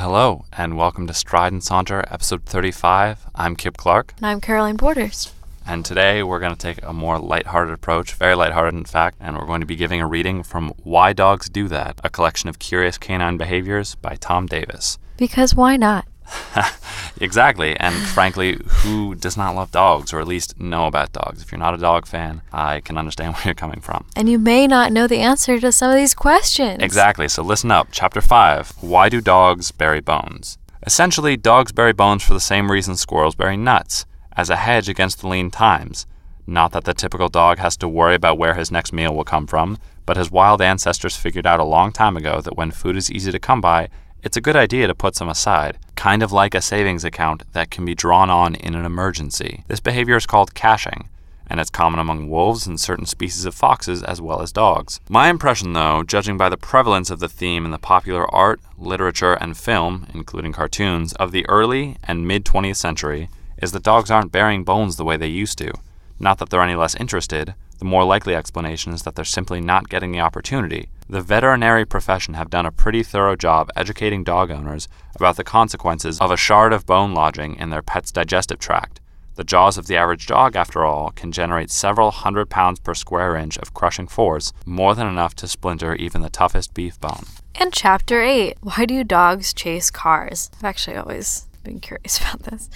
Hello, and welcome to Stride and Saunter, episode 35. I'm Kip Clark, And I'm Caroline Borders. and today we're going to take a more lighthearted approach, very lighthearted in fact, and we're going to be giving a reading from Why Dogs Do That, a collection of curious canine behaviors by Tom Davis. Because why not? Exactly, and frankly, who does not love dogs, or at least know about dogs? If you're not a dog fan, I can understand where you're coming from. And you may not know the answer to some of these questions. Exactly. So listen up. Chapter 5 Why do dogs bury bones? Essentially, dogs bury bones for the same reason squirrels bury nuts as a hedge against the lean times. Not that the typical dog has to worry about where his next meal will come from, but his wild ancestors figured out a long time ago that when food is easy to come by, it's a good idea to put some aside, kind of like a savings account that can be drawn on in an emergency. This behavior is called caching and it's common among wolves and certain species of foxes as well as dogs. My impression, though, judging by the prevalence of the theme in the popular art, literature, and film, including cartoons, of the early and mid 20th century, is that dogs aren't burying bones the way they used to. Not that they're any less interested, the more likely explanation is that they're simply not getting the opportunity. The veterinary profession have done a pretty thorough job educating dog owners about the consequences of a shard of bone lodging in their pet's digestive tract. The jaws of the average dog, after all, can generate several hundred pounds per square inch of crushing force, more than enough to splinter even the toughest beef bone. And chapter 8 Why do dogs chase cars? I've actually always been curious about this.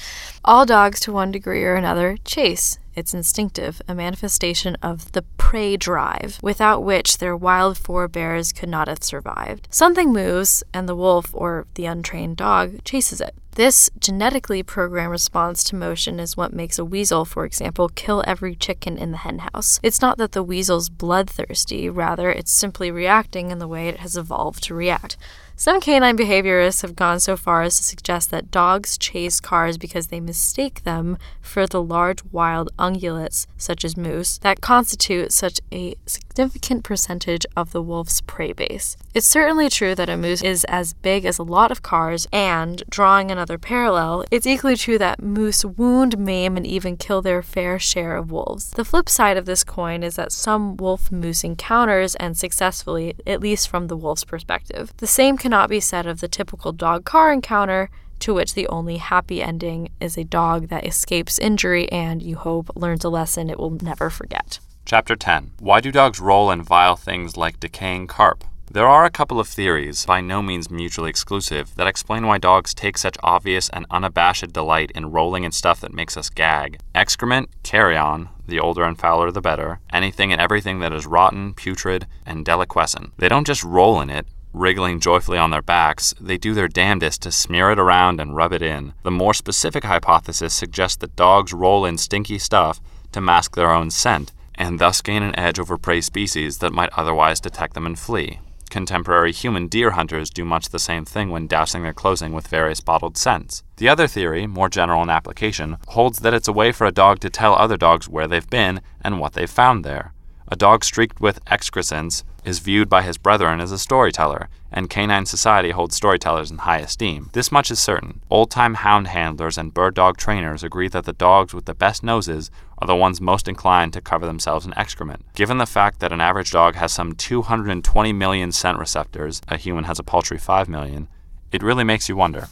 All dogs, to one degree or another, chase. It's instinctive, a manifestation of the prey drive, without which their wild forebears could not have survived. Something moves, and the wolf, or the untrained dog, chases it. This genetically programmed response to motion is what makes a weasel, for example, kill every chicken in the henhouse. It's not that the weasel's bloodthirsty, rather, it's simply reacting in the way it has evolved to react. Some canine behaviorists have gone so far as to suggest that dogs chase cars because they mistake them for the large wild ungulates, such as moose, that constitute such a significant percentage of the wolf's prey base. It's certainly true that a moose is as big as a lot of cars, and, drawing another parallel, it's equally true that moose wound, maim, and even kill their fair share of wolves. The flip side of this coin is that some wolf moose encounters, and successfully, at least from the wolf's perspective. The same cannot be said of the typical dog car encounter, to which the only happy ending is a dog that escapes injury and, you hope, learns a lesson it will never forget. Chapter 10 Why do dogs roll in vile things like decaying carp? There are a couple of theories, by no means mutually exclusive, that explain why dogs take such obvious and unabashed delight in rolling in stuff that makes us gag. Excrement, carrion, the older and fouler the better, anything and everything that is rotten, putrid, and deliquescent. They don't just roll in it, wriggling joyfully on their backs, they do their damnedest to smear it around and rub it in. The more specific hypothesis suggests that dogs roll in stinky stuff to mask their own scent, and thus gain an edge over prey species that might otherwise detect them and flee. Contemporary human deer hunters do much the same thing when dousing their clothing with various bottled scents. The other theory, more general in application, holds that it's a way for a dog to tell other dogs where they've been and what they've found there. A dog streaked with excrescence is viewed by his brethren as a storyteller, and canine society holds storytellers in high esteem. This much is certain. Old time hound handlers and bird dog trainers agree that the dogs with the best noses are the ones most inclined to cover themselves in excrement. Given the fact that an average dog has some 220 million scent receptors, a human has a paltry 5 million, it really makes you wonder.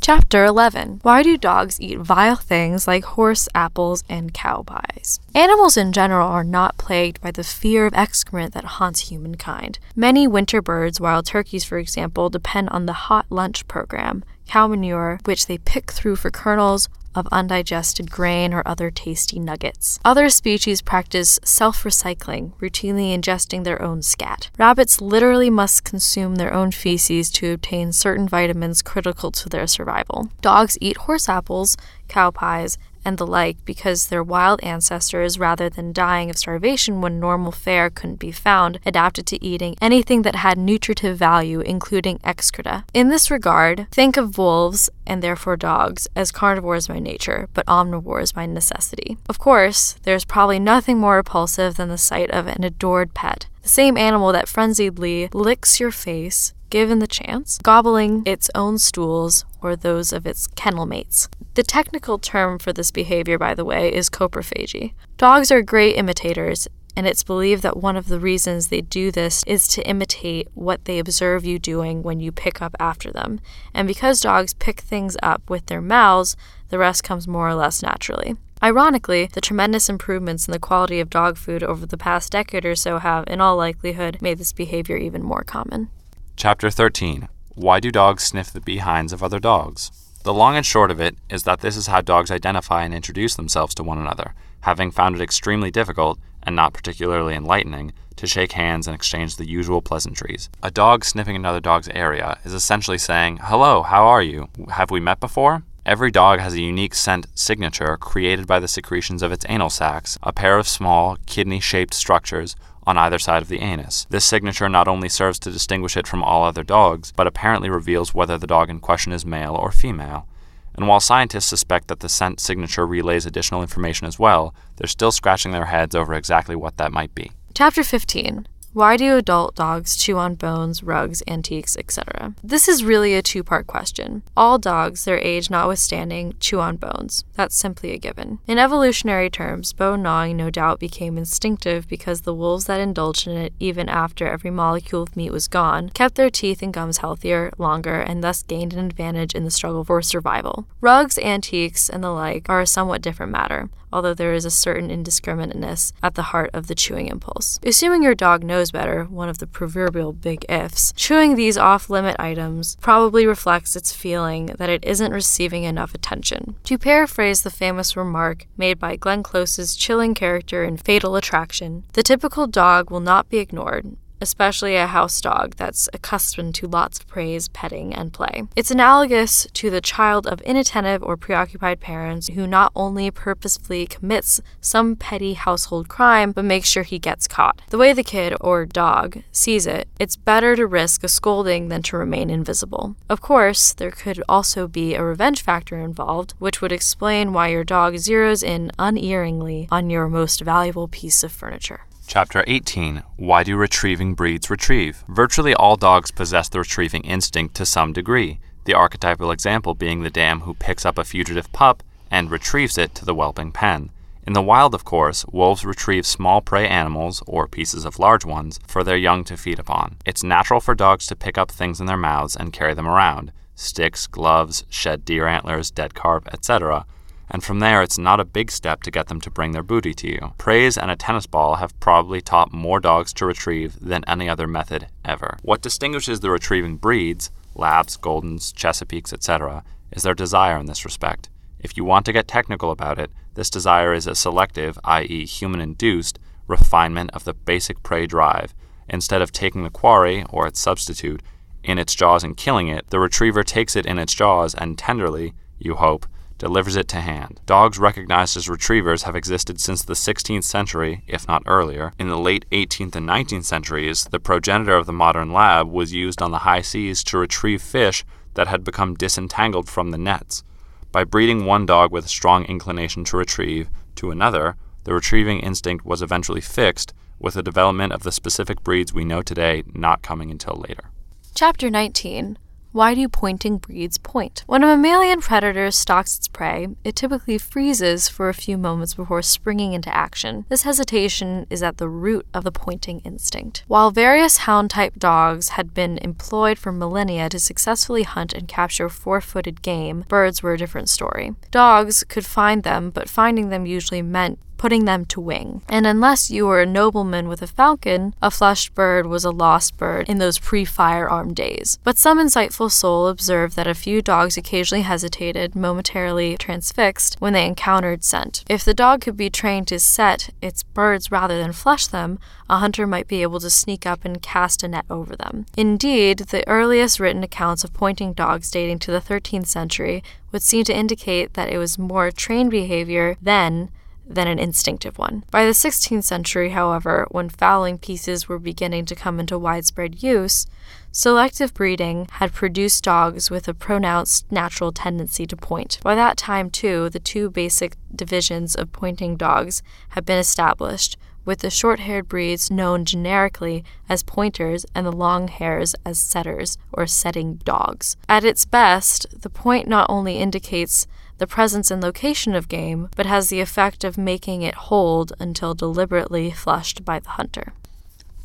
Chapter 11 Why do dogs eat vile things like horse apples and cow pies? Animals in general are not plagued by the fear of excrement that haunts humankind. Many winter birds, wild turkeys for example, depend on the hot lunch program, cow manure, which they pick through for kernels, of undigested grain or other tasty nuggets. Other species practice self recycling, routinely ingesting their own scat. Rabbits literally must consume their own feces to obtain certain vitamins critical to their survival. Dogs eat horse apples, cow pies, and the like because their wild ancestors, rather than dying of starvation when normal fare couldn't be found, adapted to eating anything that had nutritive value, including excreta. In this regard, think of wolves, and therefore dogs, as carnivores by nature, but omnivores by necessity. Of course, there's probably nothing more repulsive than the sight of an adored pet. The same animal that frenziedly licks your face given the chance, gobbling its own stools or those of its kennel mates. The technical term for this behavior, by the way, is coprophagy. Dogs are great imitators, and it's believed that one of the reasons they do this is to imitate what they observe you doing when you pick up after them. And because dogs pick things up with their mouths, the rest comes more or less naturally. Ironically, the tremendous improvements in the quality of dog food over the past decade or so have, in all likelihood, made this behavior even more common. Chapter 13 Why do dogs sniff the behinds of other dogs? The long and short of it is that this is how dogs identify and introduce themselves to one another, having found it extremely difficult, and not particularly enlightening, to shake hands and exchange the usual pleasantries. A dog sniffing another dog's area is essentially saying, Hello, how are you? Have we met before? Every dog has a unique scent signature created by the secretions of its anal sacs, a pair of small, kidney shaped structures on either side of the anus. This signature not only serves to distinguish it from all other dogs, but apparently reveals whether the dog in question is male or female. And while scientists suspect that the scent signature relays additional information as well, they're still scratching their heads over exactly what that might be. Chapter 15 why do adult dogs chew on bones, rugs, antiques, etc.? This is really a two part question. All dogs, their age notwithstanding, chew on bones. That's simply a given. In evolutionary terms, bone gnawing no doubt became instinctive because the wolves that indulged in it, even after every molecule of meat was gone, kept their teeth and gums healthier, longer, and thus gained an advantage in the struggle for survival. Rugs, antiques, and the like are a somewhat different matter although there is a certain indiscriminateness at the heart of the chewing impulse. Assuming your dog knows better, one of the proverbial big ifs, chewing these off limit items probably reflects its feeling that it isn't receiving enough attention. To paraphrase the famous remark made by Glenn Close's chilling character in Fatal Attraction, the typical dog will not be ignored, especially a house dog that's accustomed to lots of praise, petting, and play. It's analogous to the child of inattentive or preoccupied parents who not only purposefully commits some petty household crime, but makes sure he gets caught. The way the kid, or dog, sees it, it's better to risk a scolding than to remain invisible. Of course, there could also be a revenge factor involved, which would explain why your dog zeroes in unerringly on your most valuable piece of furniture. Chapter 18 Why do retrieving breeds retrieve? Virtually all dogs possess the retrieving instinct to some degree, the archetypal example being the dam who picks up a fugitive pup and retrieves it to the whelping pen. In the wild, of course, wolves retrieve small prey animals, or pieces of large ones, for their young to feed upon. It's natural for dogs to pick up things in their mouths and carry them around sticks, gloves, shed deer antlers, dead carp, etc and from there it's not a big step to get them to bring their booty to you. Praise and a tennis ball have probably taught more dogs to retrieve than any other method ever. What distinguishes the retrieving breeds, Labs, Goldens, Chesapeakes, etc., is their desire in this respect. If you want to get technical about it, this desire is a selective, i.e., human induced, refinement of the basic prey drive. Instead of taking the quarry, or its substitute, in its jaws and killing it, the retriever takes it in its jaws and tenderly, you hope, delivers it to hand. Dogs recognized as retrievers have existed since the 16th century, if not earlier. In the late 18th and 19th centuries, the progenitor of the modern lab was used on the high seas to retrieve fish that had become disentangled from the nets. By breeding one dog with a strong inclination to retrieve to another, the retrieving instinct was eventually fixed, with the development of the specific breeds we know today not coming until later. Chapter 19 why do pointing breeds point? When a mammalian predator stalks its prey, it typically freezes for a few moments before springing into action. This hesitation is at the root of the pointing instinct. While various hound type dogs had been employed for millennia to successfully hunt and capture four footed game, birds were a different story. Dogs could find them, but finding them usually meant putting them to wing. And unless you were a nobleman with a falcon, a flushed bird was a lost bird in those pre firearm days. But some insightful soul observed that a few dogs occasionally hesitated, momentarily transfixed, when they encountered scent. If the dog could be trained to set its birds rather than flush them, a hunter might be able to sneak up and cast a net over them. Indeed, the earliest written accounts of pointing dogs dating to the 13th century would seem to indicate that it was more trained behavior then than an instinctive one. By the 16th century, however, when fowling pieces were beginning to come into widespread use, selective breeding had produced dogs with a pronounced natural tendency to point. By that time, too, the two basic divisions of pointing dogs had been established, with the short haired breeds known generically as pointers and the long hairs as setters or setting dogs. At its best, the point not only indicates the presence and location of game, but has the effect of making it hold until deliberately flushed by the hunter.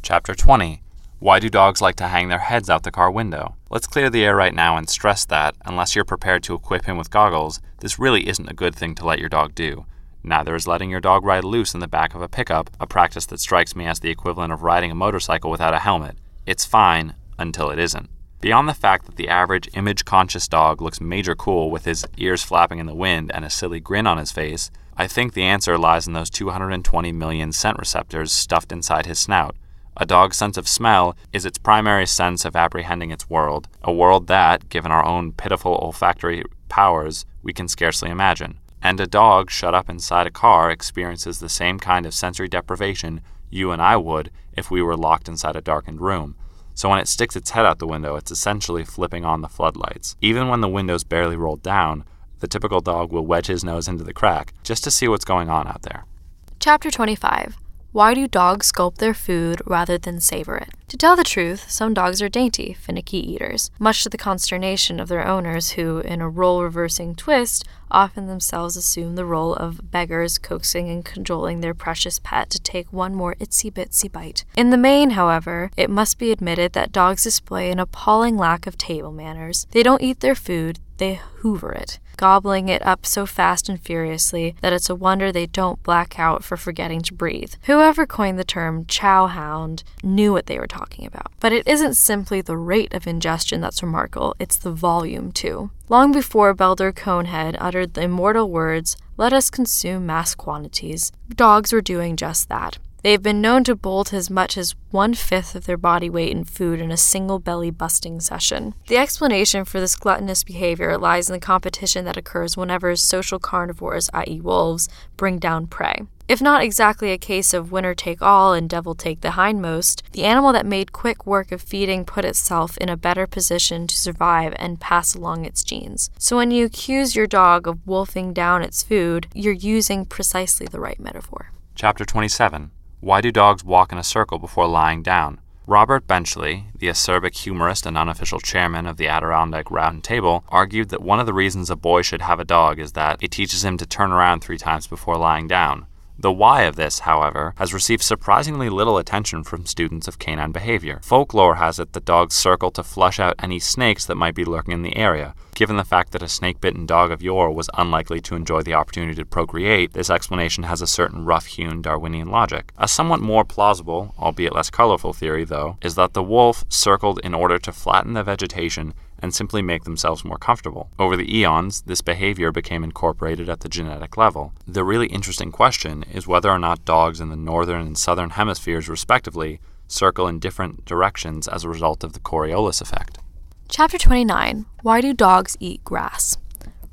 Chapter 20 Why do dogs like to hang their heads out the car window? Let's clear the air right now and stress that, unless you're prepared to equip him with goggles, this really isn't a good thing to let your dog do. Neither is letting your dog ride loose in the back of a pickup, a practice that strikes me as the equivalent of riding a motorcycle without a helmet. It's fine until it isn't. Beyond the fact that the average image conscious dog looks major cool with his ears flapping in the wind and a silly grin on his face, I think the answer lies in those 220 million scent receptors stuffed inside his snout. A dog's sense of smell is its primary sense of apprehending its world, a world that, given our own pitiful olfactory powers, we can scarcely imagine. And a dog shut up inside a car experiences the same kind of sensory deprivation you and I would if we were locked inside a darkened room. So when it sticks its head out the window, it's essentially flipping on the floodlights. Even when the window's barely rolled down, the typical dog will wedge his nose into the crack just to see what's going on out there. Chapter 25 Why do dogs gulp their food rather than savor it? To tell the truth, some dogs are dainty, finicky eaters, much to the consternation of their owners, who, in a role reversing twist, often themselves assume the role of beggars coaxing and cajoling their precious pet to take one more itsy bitsy bite. In the main, however, it must be admitted that dogs display an appalling lack of table manners. They don't eat their food, they hoover it, gobbling it up so fast and furiously that it's a wonder they don't black out for forgetting to breathe. Whoever coined the term chow hound knew what they were talking about. But it isn't simply the rate of ingestion that's remarkable, it's the volume too. Long before Beldar Conehead uttered the immortal words, let us consume mass quantities, dogs were doing just that. They have been known to bolt as much as one fifth of their body weight in food in a single belly busting session. The explanation for this gluttonous behavior lies in the competition that occurs whenever social carnivores, i.e., wolves, bring down prey. If not exactly a case of winner take all and devil take the hindmost, the animal that made quick work of feeding put itself in a better position to survive and pass along its genes. So when you accuse your dog of wolfing down its food, you're using precisely the right metaphor. Chapter 27 why do dogs walk in a circle before lying down? Robert Benchley, the acerbic humorist and unofficial chairman of the Adirondack Round Table, argued that one of the reasons a boy should have a dog is that it teaches him to turn around three times before lying down. The why of this, however, has received surprisingly little attention from students of canine behavior. Folklore has it that dogs circle to flush out any snakes that might be lurking in the area. Given the fact that a snake bitten dog of yore was unlikely to enjoy the opportunity to procreate, this explanation has a certain rough hewn Darwinian logic. A somewhat more plausible, albeit less colorful theory, though, is that the wolf circled in order to flatten the vegetation and simply make themselves more comfortable. Over the eons, this behavior became incorporated at the genetic level. The really interesting question is whether or not dogs in the northern and southern hemispheres, respectively, circle in different directions as a result of the Coriolis effect. Chapter 29 Why do dogs eat grass?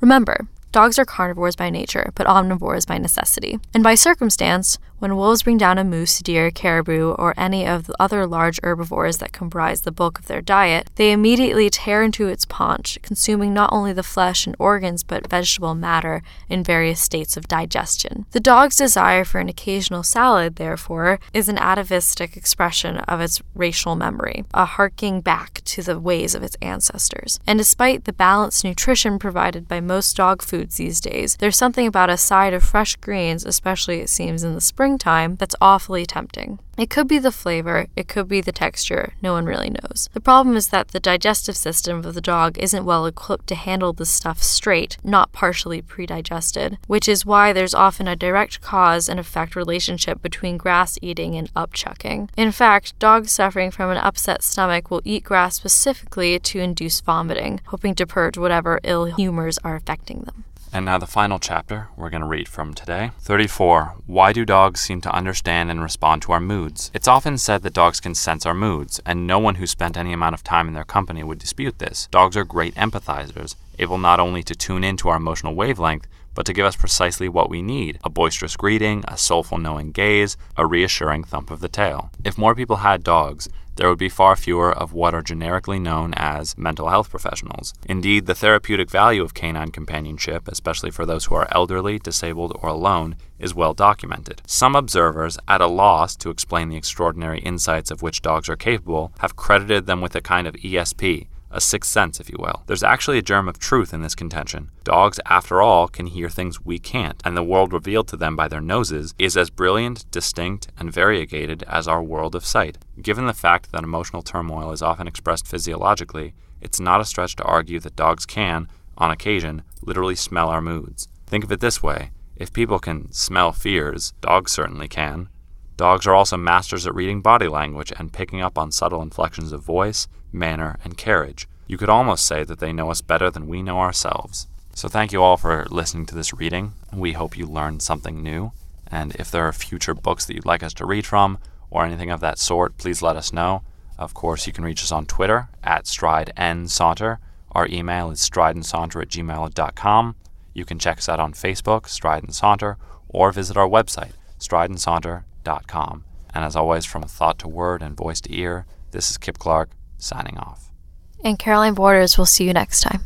Remember, dogs are carnivores by nature, but omnivores by necessity. And by circumstance, when wolves bring down a moose, deer, caribou, or any of the other large herbivores that comprise the bulk of their diet, they immediately tear into its paunch, consuming not only the flesh and organs but vegetable matter in various states of digestion. The dog's desire for an occasional salad, therefore, is an atavistic expression of its racial memory, a harking back to the ways of its ancestors. And despite the balanced nutrition provided by most dog foods these days, there's something about a side of fresh greens, especially it seems in the spring springtime that's awfully tempting. It could be the flavor, it could be the texture, no one really knows. The problem is that the digestive system of the dog isn't well equipped to handle the stuff straight, not partially predigested, which is why there's often a direct cause and effect relationship between grass eating and upchucking. In fact, dogs suffering from an upset stomach will eat grass specifically to induce vomiting, hoping to purge whatever ill humors are affecting them. And now the final chapter we're going to read from today. 34. Why do dogs seem to understand and respond to our moods? It's often said that dogs can sense our moods, and no one who spent any amount of time in their company would dispute this. Dogs are great empathizers, able not only to tune into our emotional wavelength, but to give us precisely what we need a boisterous greeting, a soulful knowing gaze, a reassuring thump of the tail. If more people had dogs, there would be far fewer of what are generically known as mental health professionals. Indeed, the therapeutic value of canine companionship, especially for those who are elderly, disabled, or alone, is well documented. Some observers, at a loss to explain the extraordinary insights of which dogs are capable, have credited them with a kind of ESP, a sixth sense, if you will. There's actually a germ of truth in this contention. Dogs, after all, can hear things we can't, and the world revealed to them by their noses is as brilliant, distinct, and variegated as our world of sight. Given the fact that emotional turmoil is often expressed physiologically, it's not a stretch to argue that dogs can, on occasion, literally smell our moods. Think of it this way if people can smell fears, dogs certainly can. Dogs are also masters at reading body language and picking up on subtle inflections of voice, manner, and carriage. You could almost say that they know us better than we know ourselves. So, thank you all for listening to this reading. We hope you learned something new. And if there are future books that you'd like us to read from or anything of that sort, please let us know. Of course, you can reach us on Twitter at StrideNSaunter. Our email is strideandsaunter at gmail.com. You can check us out on Facebook, Stride and Saunter, or visit our website, strideandsaunter.com. And as always, from thought to word and voice to ear, this is Kip Clark signing off. And Caroline Borders we'll see you next time.